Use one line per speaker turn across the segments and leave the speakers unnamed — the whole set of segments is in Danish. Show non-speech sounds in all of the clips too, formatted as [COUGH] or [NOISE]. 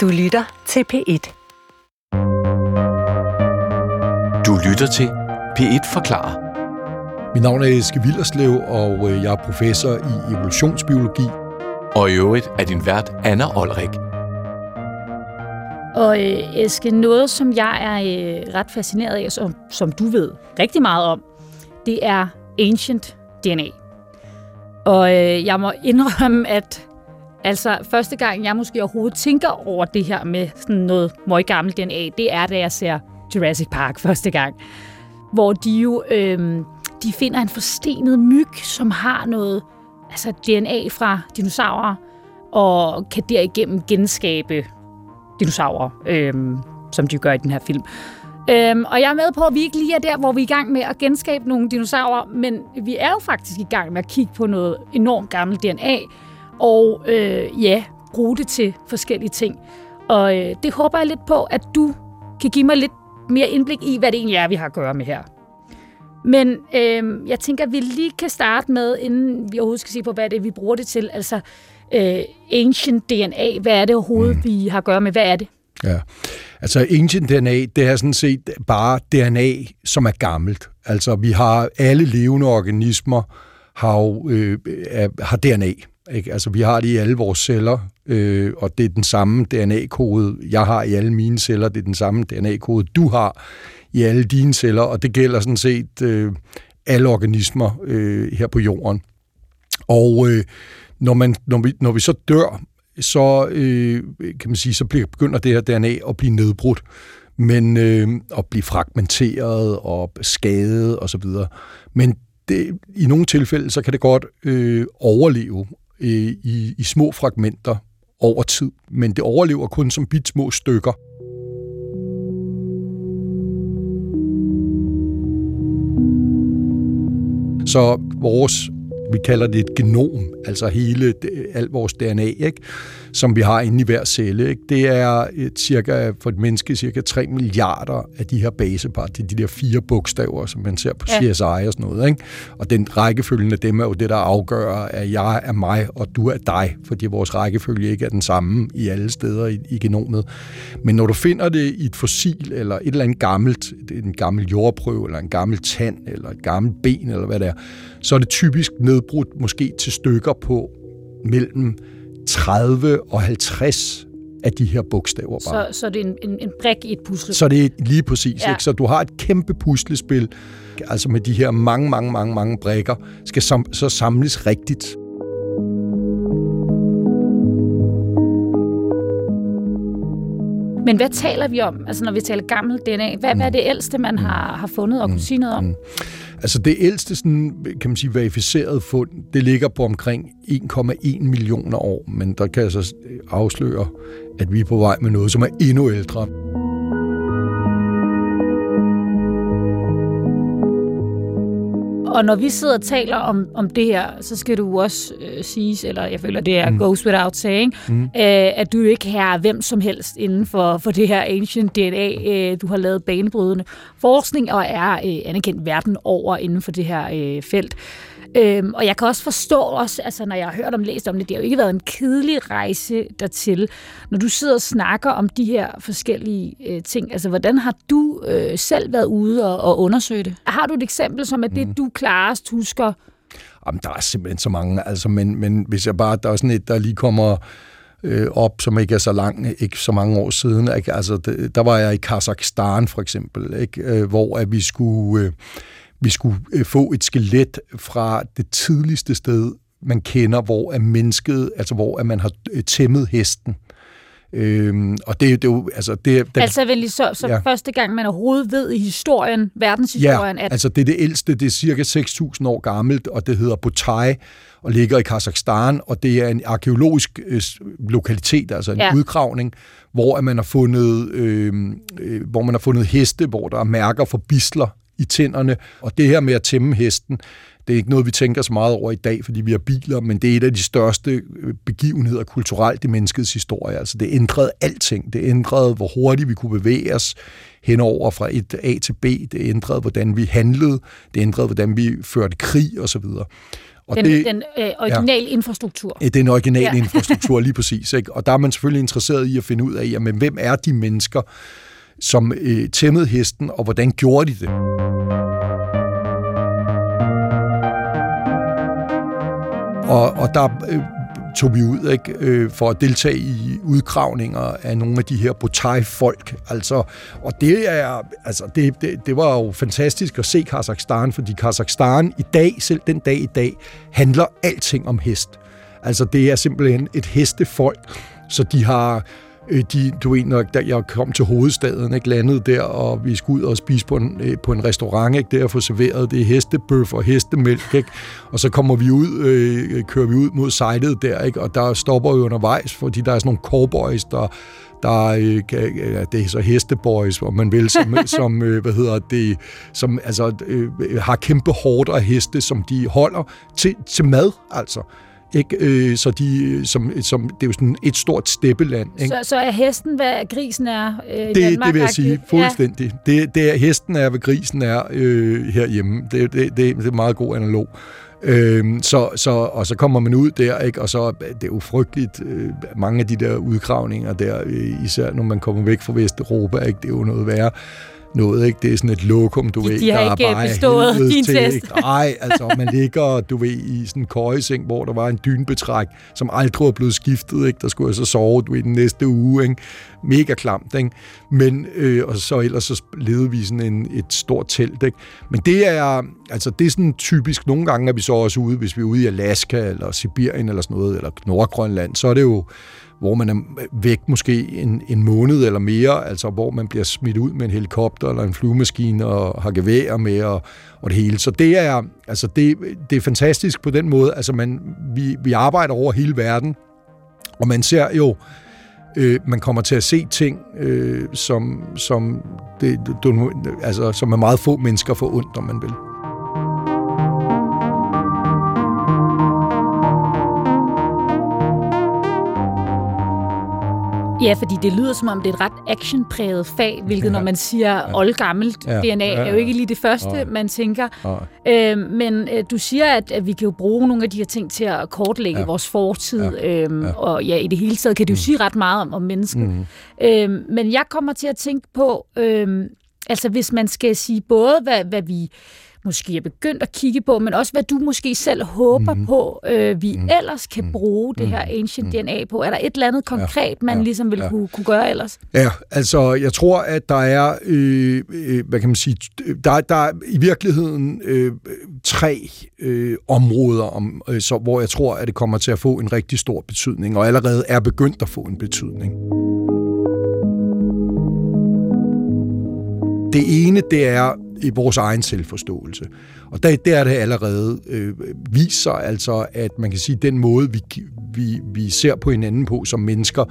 Du lytter til P1.
Du lytter til P1 Forklarer.
Mit navn er Eske Villerslev, og øh, jeg er professor i evolutionsbiologi.
Og i øvrigt er din vært Anna Olrik.
Og øh, Eske, noget som jeg er øh, ret fascineret af, som, som du ved rigtig meget om, det er ancient DNA. Og øh, jeg må indrømme, at altså, første gang jeg måske overhovedet tænker over det her med sådan noget meget gammelt DNA, det er, da jeg ser Jurassic Park [LAUGHS] første gang. Hvor de jo øh, de finder en forstenet myg, som har noget altså DNA fra dinosaurer, og kan derigennem genskabe dinosaurer, øh, som de gør i den her film. Øhm, og jeg er med på, at vi ikke lige er der, hvor vi er i gang med at genskabe nogle dinosaurer, men vi er jo faktisk i gang med at kigge på noget enormt gammelt DNA, og øh, ja, bruge det til forskellige ting. Og øh, det håber jeg lidt på, at du kan give mig lidt mere indblik i, hvad det egentlig er, vi har at gøre med her. Men øh, jeg tænker, at vi lige kan starte med, inden vi overhovedet skal se på, hvad det er, vi bruger det til. Altså, øh, ancient DNA, hvad er det overhovedet, mm. vi har at gøre med? Hvad er det?
Ja, altså ancient DNA, det er sådan set bare DNA, som er gammelt. Altså vi har alle levende organismer har, jo, øh, har DNA. Ikke? Altså vi har det i alle vores celler, øh, og det er den samme DNA-kode, jeg har i alle mine celler, det er den samme DNA-kode, du har i alle dine celler, og det gælder sådan set øh, alle organismer øh, her på jorden. Og øh, når, man, når, vi, når vi så dør, så øh, kan man sige, så begynder det her DNA at blive nedbrudt, men øh, at blive fragmenteret og skadet osv. Men det, i nogle tilfælde, så kan det godt øh, overleve øh, i, i små fragmenter over tid, men det overlever kun som bit små stykker. Så vores vi kalder det et genom, altså hele alt vores DNA, ikke? som vi har inde i hver celle. Ikke? Det er et cirka, for et menneske cirka 3 milliarder af de her basepar. Det er de der fire bogstaver, som man ser på ja. CSI og sådan noget. Ikke? Og den rækkefølgen af dem er jo det, der afgør, at jeg er mig, og du er dig, fordi vores rækkefølge ikke er den samme i alle steder i, i genomet. Men når du finder det i et fossil, eller et eller andet gammelt, en gammel jordprøve, eller en gammel tand, eller et gammelt ben, eller hvad det er, så er det typisk nedbrudt måske til stykker på mellem 30 og 50 af de her bogstaver
bare. Så, så det er en, en, en brik i et puslespil?
Så det er lige præcis. Ja. Ikke? Så du har et kæmpe puslespil, altså med de her mange, mange, mange, mange brikker, skal sam, så samles rigtigt.
Men hvad taler vi om, altså når vi taler gammel DNA? Hvad, mm. hvad er det ældste, man mm. har, har fundet og mm. kunne sige noget om? Mm.
Altså det ældste, sådan, kan man sige, verificerede fund, det ligger på omkring 1,1 millioner år, men der kan jeg så øh, afsløre, at vi er på vej med noget, som er endnu ældre.
Og når vi sidder og taler om, om det her, så skal du også øh, sige, eller jeg føler, det er mm. goes without saying, mm. øh, at du ikke har hvem som helst inden for, for det her ancient DNA. Øh, du har lavet banebrydende forskning og er øh, anerkendt verden over inden for det her øh, felt. Øhm, og jeg kan også forstå, også, altså, når jeg har hørt om læst om det, det har jo ikke været en kedelig rejse dertil. Når du sidder og snakker om de her forskellige øh, ting, altså hvordan har du øh, selv været ude og, og undersøge det? Har du et eksempel, som er det, mm. du klarest husker?
Jamen, der er simpelthen så mange, altså, men, men hvis jeg bare, der er sådan et, der lige kommer øh, op, som ikke er så lang, ikke så mange år siden. Ikke? Altså, det, der var jeg i Kazakhstan for eksempel, ikke? Øh, hvor at vi skulle... Øh, vi skulle øh, få et skelet fra det tidligste sted, man kender, hvor er mennesket, altså hvor er man har øh, tæmmet hesten. Øhm, og det, det er jo, altså... Det,
det, altså vel så, så ja. første gang, man overhovedet ved i historien, verdenshistorien,
ja, at... altså det er det ældste, det er cirka 6.000 år gammelt, og det hedder Butai, og ligger i Kazakhstan, og det er en arkeologisk øh, lokalitet, altså en ja. udgravning, hvor man har fundet øh, øh, hvor man har fundet heste, hvor der er mærker for bisler i tænderne. Og det her med at tæmme hesten, det er ikke noget, vi tænker så meget over i dag, fordi vi har biler, men det er et af de største øh, begivenheder kulturelt i menneskets historie. Altså det ændrede alting. Det ændrede, hvor hurtigt vi kunne bevæge os henover fra et A til B. Det ændrede, hvordan vi handlede. Det ændrede, hvordan vi førte krig osv.
Og den det, den øh, originale ja, infrastruktur.
Den originale ja. infrastruktur, lige præcis. Ikke? Og der er man selvfølgelig interesseret i at finde ud af, jamen, hvem er de mennesker, som øh, tæmmede hesten, og hvordan gjorde de det? Og, og der øh, tog vi ud ikke, øh, for at deltage i udgravninger af nogle af de her Botai-folk. Altså, og det, er, altså, det, det, det var jo fantastisk at se Kazakhstan, fordi Kazakhstan i dag, selv den dag i dag, handler alting om hest. Altså, det er simpelthen et hestefolk, så de har Øh, de, du ved, når jeg kom til hovedstaden, ikke, landede der, og vi skulle ud og spise på en, øh, på en restaurant, ikke, der få serveret det hestebøf og hestemælk, ikke, og så kommer vi ud, øh, kører vi ud mod sejlet der, ikke, og der stopper vi undervejs, fordi der er sådan nogle cowboys, der der øh, ja, det er så hesteboys, hvor man vil, som, [LAUGHS] som øh, hvad hedder det, som altså, øh, har kæmpe hårdt af heste, som de holder til, til mad, altså. Ikke? Øh, så de, som, som, det er jo sådan et stort steppeland. Ikke?
Så, så er hesten, hvad grisen er øh,
det, Danmark? Det vil jeg sige, fuldstændig. Ja. Det, det er, hesten er, hvad grisen er øh, herhjemme. Det, det, det, det er en meget god analog. Øhm, så, så, og så kommer man ud der, ikke? og så det er jo frygteligt, øh, mange af de der udgravninger der, øh, især når man kommer væk fra Vesteuropa, ikke? det er jo noget værre noget, ikke? Det er sådan et lokum, du
de,
ved,
de der er bare bestået din til, test. Ikke?
Nej, altså, man ligger, du ved, i sådan en køjeseng, hvor der var en dynbetræk, som aldrig var blevet skiftet, ikke? Der skulle jeg så sove, du ved, den næste uge, ikke? Mega klamt, ikke? Men, øh, og så ellers så levede vi sådan en, et stort telt, ikke? Men det er, altså, det er sådan typisk, nogle gange er vi så også ude, hvis vi er ude i Alaska, eller Sibirien, eller sådan noget, eller Nordgrønland, så er det jo hvor man er væk måske en, en måned eller mere, altså hvor man bliver smidt ud med en helikopter eller en flyvemaskine og har gevær med og, og det hele. Så det er, altså det, det er fantastisk på den måde. Altså man, vi, vi arbejder over hele verden, og man ser jo, øh, man kommer til at se ting, øh, som, som, det, du, altså, som er meget få mennesker får ondt, om man vil.
Ja, fordi det lyder som om, det er et ret actionpræget fag, hvilket ja. når man siger oldgammelt ja. DNA, ja. er jo ikke lige det første, ja. man tænker. Ja. Øh, men øh, du siger, at, at vi kan jo bruge nogle af de her ting til at kortlægge ja. vores fortid, ja. Øhm, ja. og ja, i det hele taget kan det jo mm. sige ret meget om, om mennesket. Mm. Øh, men jeg kommer til at tænke på, øh, altså hvis man skal sige både, hvad, hvad vi måske er begyndt at kigge på, men også hvad du måske selv håber mm. på, øh, vi mm. ellers kan mhm. bruge det her mhm. ancient mm. DNA på. Er der et eller andet konkret, ja, man ja, ligesom vil ja. kunne, kunne gøre ellers?
Ja, altså jeg tror, at der er, øh, øh, hvad kan man sige, der, der er i virkeligheden øh, tre øh, områder, om, øh, så, hvor jeg tror, at det kommer til at få en rigtig stor betydning, og allerede er begyndt at få en betydning. Det ene, det er i vores egen selvforståelse. Og der, der er det allerede øh, viser altså, at man kan sige, at den måde, vi, vi, vi ser på hinanden på som mennesker,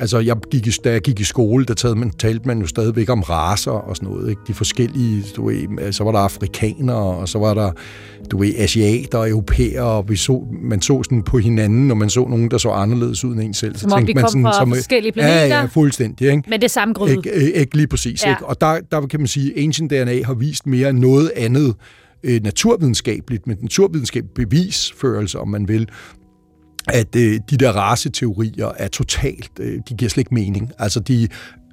Altså, jeg gik i, da jeg gik i skole, der talte man, talte man jo stadigvæk om raser og sådan noget. Ikke? De forskellige, du ved, så var der afrikanere, og så var der, du ved, asiater og europæere, og vi så, man så sådan på hinanden, når man så nogen, der så anderledes ud end en selv.
Som så om de
man
kom sådan, fra som, forskellige planeter?
Ja, ja, fuldstændig. Ikke?
Men det samme grød?
Ikke, ikke lige præcis. Ja. Ikke? Og der, der kan man sige, at Ancient DNA har vist mere end noget andet øh, naturvidenskabeligt, men naturvidenskabelig bevisførelse, om man vil, at øh, de der raceteorier er totalt, øh, de giver slet ikke mening. Altså de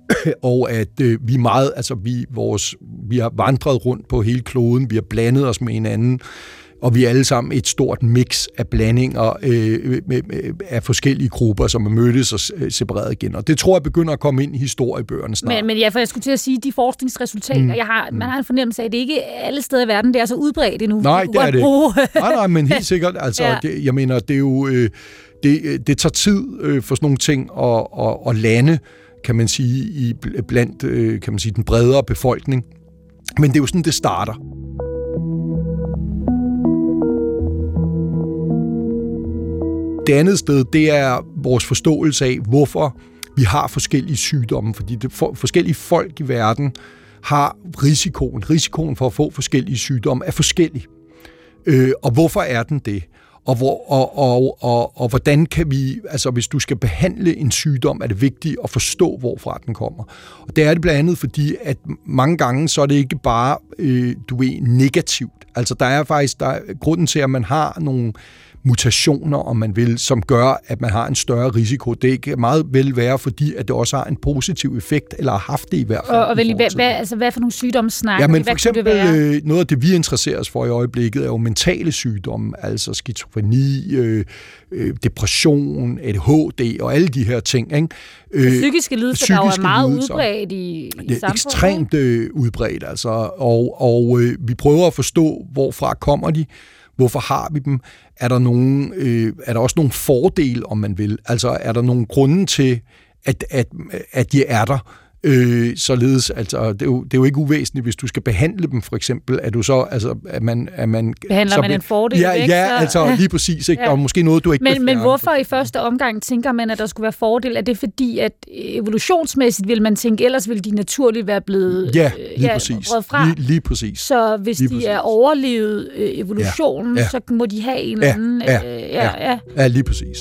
[CLEARS THROAT] og at øh, vi meget, altså vi, vores, vi har vandret rundt på hele kloden, vi har blandet os med hinanden, og vi er alle sammen et stort mix af blandinger øh, med, af forskellige grupper, som er mødtes og øh, separeret igen. Og det tror jeg begynder at komme ind i historiebøgerne snart.
Men, men ja, for jeg skulle til at sige, de forskningsresultater, mm. jeg har, man har en fornemmelse af, at det ikke alle steder i verden, det er så udbredt endnu.
Nej, det er det [LAUGHS] nej, nej, men helt [LAUGHS] sikkert. Altså, ja. det, jeg mener, det er jo... Øh, det, det tager tid øh, for sådan nogle ting at, at, at lande, kan man sige, i blandt øh, kan man sige, den bredere befolkning. Men det er jo sådan, det starter. Det andet sted, det er vores forståelse af, hvorfor vi har forskellige sygdomme, fordi det for, forskellige folk i verden har risikoen. Risikoen for at få forskellige sygdomme er forskellig. Øh, og hvorfor er den det? Og, hvor, og, og, og, og hvordan kan vi, altså hvis du skal behandle en sygdom, er det vigtigt at forstå, hvorfra den kommer. Og det er det blandt andet, fordi at mange gange, så er det ikke bare, øh, du ved, negativt. Altså, der er faktisk der er, grunden til, at man har nogle mutationer, om man vil, som gør, at man har en større risiko. Det kan meget vel være, fordi at det også har en positiv effekt, eller har haft det i hvert fald.
Og, og vel, hvad, hvad, altså, hvad for nogle sygdomme snakker
Ja, men for eksempel
det
øh, noget af det, vi interesserer os for i øjeblikket, er jo mentale sygdomme, altså skizofreni, øh, øh, depression, ADHD og alle de her ting. Ikke? Øh,
Psykiske lidelser, der jo er
psykiske
meget
lidelser.
udbredt i, i
det er ekstremt øh, udbredt, altså, og, og øh, vi prøver at forstå, hvorfra kommer de, hvorfor har vi dem, er der, nogen, øh, er der også nogle fordele, om man vil, altså er der nogle grunde til, at, at, at de er der, Øh, således, altså, det er, jo, det er jo ikke uvæsentligt, hvis du skal behandle dem, for eksempel, at du så, altså, at man... At man
Behandler
så
man en fordel
Ja,
væk,
ja
så-
altså lige præcis, ikke?
Ja.
Er måske noget, du ikke
Men, men hvorfor i første omgang tænker man, at der skulle være fordel? Er det fordi, at evolutionsmæssigt vil man tænke, ellers ville de naturligt være blevet
Ja,
øh,
lige præcis.
fra?
Lige, lige præcis.
Så hvis
Lige
de
præcis.
er overlevet øh, evolutionen,
Ja, ja.
så må de have en eller
Ja,
anden...
ja,
øh, ja, ja.
Ja, lige præcis.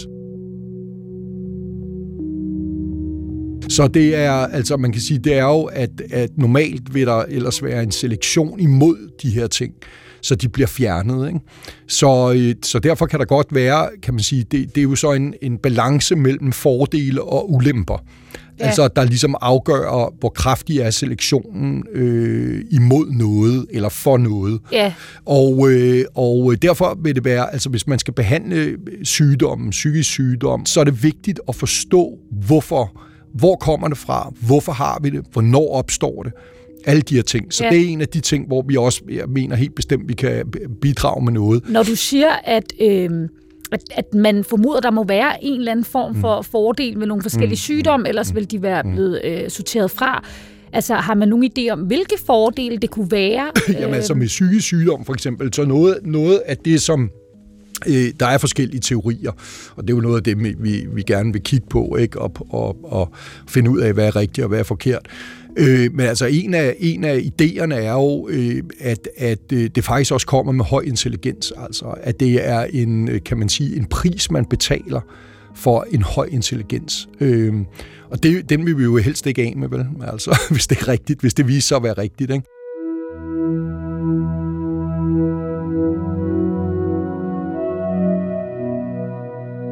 Så det er, altså man kan sige, det er jo, at, at normalt vil der ellers være en selektion imod de her ting, så de bliver fjernet. Ikke? Så, øh, så derfor kan der godt være, kan man sige, det, det er jo så en, en balance mellem fordele og ulemper.
Ja.
Ja. Altså, der ligesom afgør, hvor kraftig er selektionen øh, imod noget, eller for noget.
ja.
Og, øh, og derfor vil det være, altså hvis man skal behandle sygdommen, psykisk sygdom, så er det vigtigt at forstå, hvorfor, hvor kommer det fra, hvorfor har vi det, hvornår opstår det, alle de her ting. Så
Ja.
det er en af de ting, hvor vi også, jeg mener helt bestemt, vi kan bidrage med noget.
Når du siger, at, øh, at, at man formoder, der må være en eller anden form
Mm.
for fordel med nogle forskellige sygdomme, ellers vil de være blevet øh, sorteret fra. Altså, har man nogen idé om, hvilke fordele det kunne være? [LAUGHS]
Jamen altså med psykisk sygdom for eksempel, så noget, noget af det, som øh, der er forskellige teorier, og det er jo noget af det, vi, vi, gerne vil kigge på, ikke? Og, og, og finde ud af, hvad er rigtigt og hvad er forkert. Øh, men altså en af, en af idéerne er jo, øh, at, at øh, det faktisk også kommer med høj intelligens, altså at det er en, øh, kan man sige, en pris, man betaler for en høj intelligens. Øh, og det, den vil vi jo helst ikke af med, vel? Altså, [LAUGHS] hvis det er rigtigt, hvis det viser sig at være rigtigt, ikke?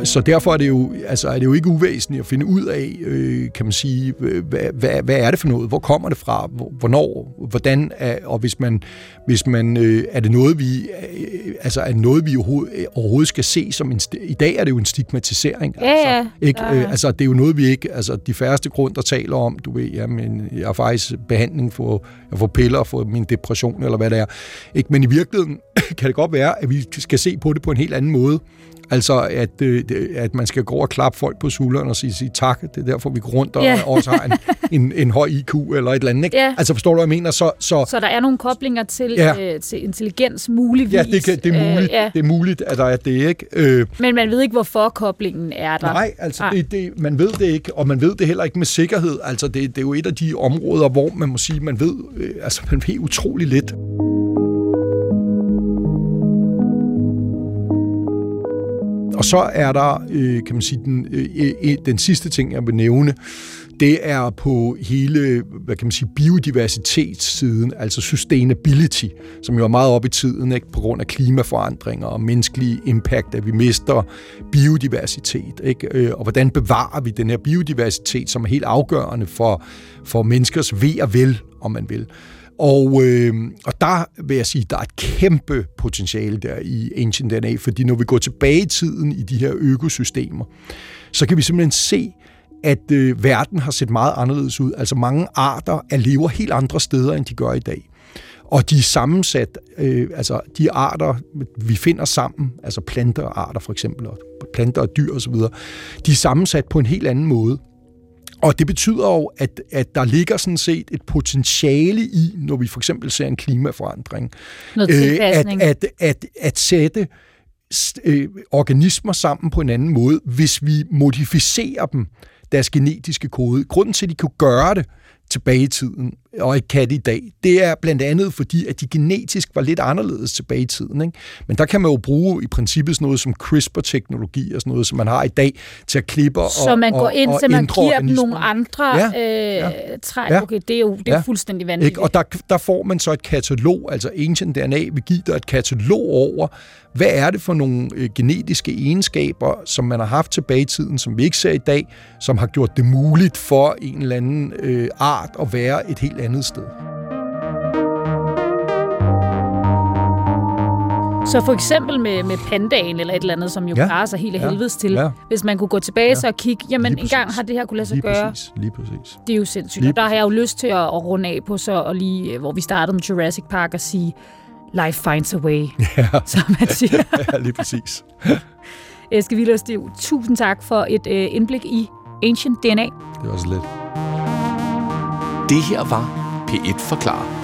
Så derfor er det jo, altså er det jo ikke uvæsentligt at finde ud af, øh, kan man sige, hvad, hvad, hvad er det for noget? Hvor kommer det fra? Hvor- Hvornår? Hvordan? Er, og hvis man, hvis man øh, er det noget, vi, øh, altså er det noget, vi overhovedet, overhovedet skal se som en, i dag er det jo en stigmatisering.
Ja,
altså,
ja.
ikke?
Ja.
Øh, altså det er jo noget, vi ikke, altså de færreste grund, der taler om, du ved, jamen, jeg har faktisk behandling for, jeg får piller for min depression, eller hvad det er. Ikke? Men i virkeligheden [CLEARS THROAT] kan det godt være, at vi skal se på det på en helt anden måde. Altså, at, øh, at man skal gå og klappe folk på skulderen og sige, sige tak. Det er derfor, vi går rundt og
Ja.
også har en, en, en høj IQ eller et eller andet. Ikke?
Ja.
Altså, forstår du, hvad jeg mener? Så, så,
Så der er nogle koblinger til,
Ja.
øh, til intelligens muligvis.
ja, det, kan, det, er muligt,
Øh, ja.
det er muligt, at der er det, ikke? Øh,
Men man ved ikke, hvorfor koblingen er der.
Nej, altså
Nej.
det, det, man ved det ikke, og man ved det heller ikke med sikkerhed. Altså det, det er jo et af de områder, hvor man må sige, man ved, øh, altså man ved utrolig lidt. Og så er der, øh, kan man sige, den, øh, øh, øh, den sidste ting, jeg vil nævne, det er på hele, hvad kan man sige, biodiversitetssiden, altså sustainability, som jo er meget op i tiden, ikke, på grund af klimaforandringer og menneskelig impact, at vi mister biodiversitet, ikke? Øh, og hvordan bevarer vi den her biodiversitet, som er helt afgørende for, for menneskers ved og vel, om man vil. Og, øh, og der vil jeg sige, der er et kæmpe potentiale der i Ancient DNA, fordi når vi går tilbage i tiden i de her økosystemer, så kan vi simpelthen se, at øh, verden har set meget anderledes ud. Altså mange arter er lever helt andre steder, end de gør i dag. Og de er sammensat, øh, altså de arter, vi finder sammen, altså plantearter for eksempel, og planter og dyr osv., de er sammensat på en helt anden måde. Og det betyder jo, at, at der ligger sådan set et potentiale i, når vi for eksempel ser en klimaforandring, øh, at, at, at, at sætte øh, organismer sammen på en anden måde, hvis vi modificerer dem, deres genetiske kode. Grunden til, at de kunne gøre det tilbage i tiden, og ikke kan i dag. Det er blandt andet fordi, at de genetisk var lidt anderledes tilbage i tiden. Ikke? Men der kan man jo bruge i princippet sådan noget som CRISPR-teknologi og sådan noget, som man har i dag til at klippe og
Så man går ind,
og, og
så man giver dem nogle andre
Ja,
øh,
ja,
træk.
ja.
Okay, det er jo det er. Ja. fuldstændig vanvittigt.
Ikke? Og der, der får man så et katalog, altså Ancient DNA vil give dig et katalog over, hvad er det for nogle øh, genetiske egenskaber, som man har haft tilbage i tiden, som vi ikke ser i dag, som har gjort det muligt for en eller anden øh, art at være et helt andet sted.
Så for eksempel med, med pandaen eller et eller andet, som jo ja. Klarer sig helt af
ja,
helvedes til.
ja.
Hvis man kunne gå tilbage ja. så og kigge, jamen engang
præcis.
har det her kunne lade sig
Lige
gøre.
præcis, lige præcis.
Det er jo sindssygt.
Lige
Og der har jeg jo lyst til at, at runde af på så, og lige, øh, hvor vi startede med Jurassic Park, og sige, life finds a way, [LAUGHS]
Ja,
som man siger. [LAUGHS]
ja lige præcis. [LAUGHS]
Eske Villerstiv, tusind tak for et øh, indblik i Ancient DNA.
Det var så lidt.
Det her var P1 Forklarer.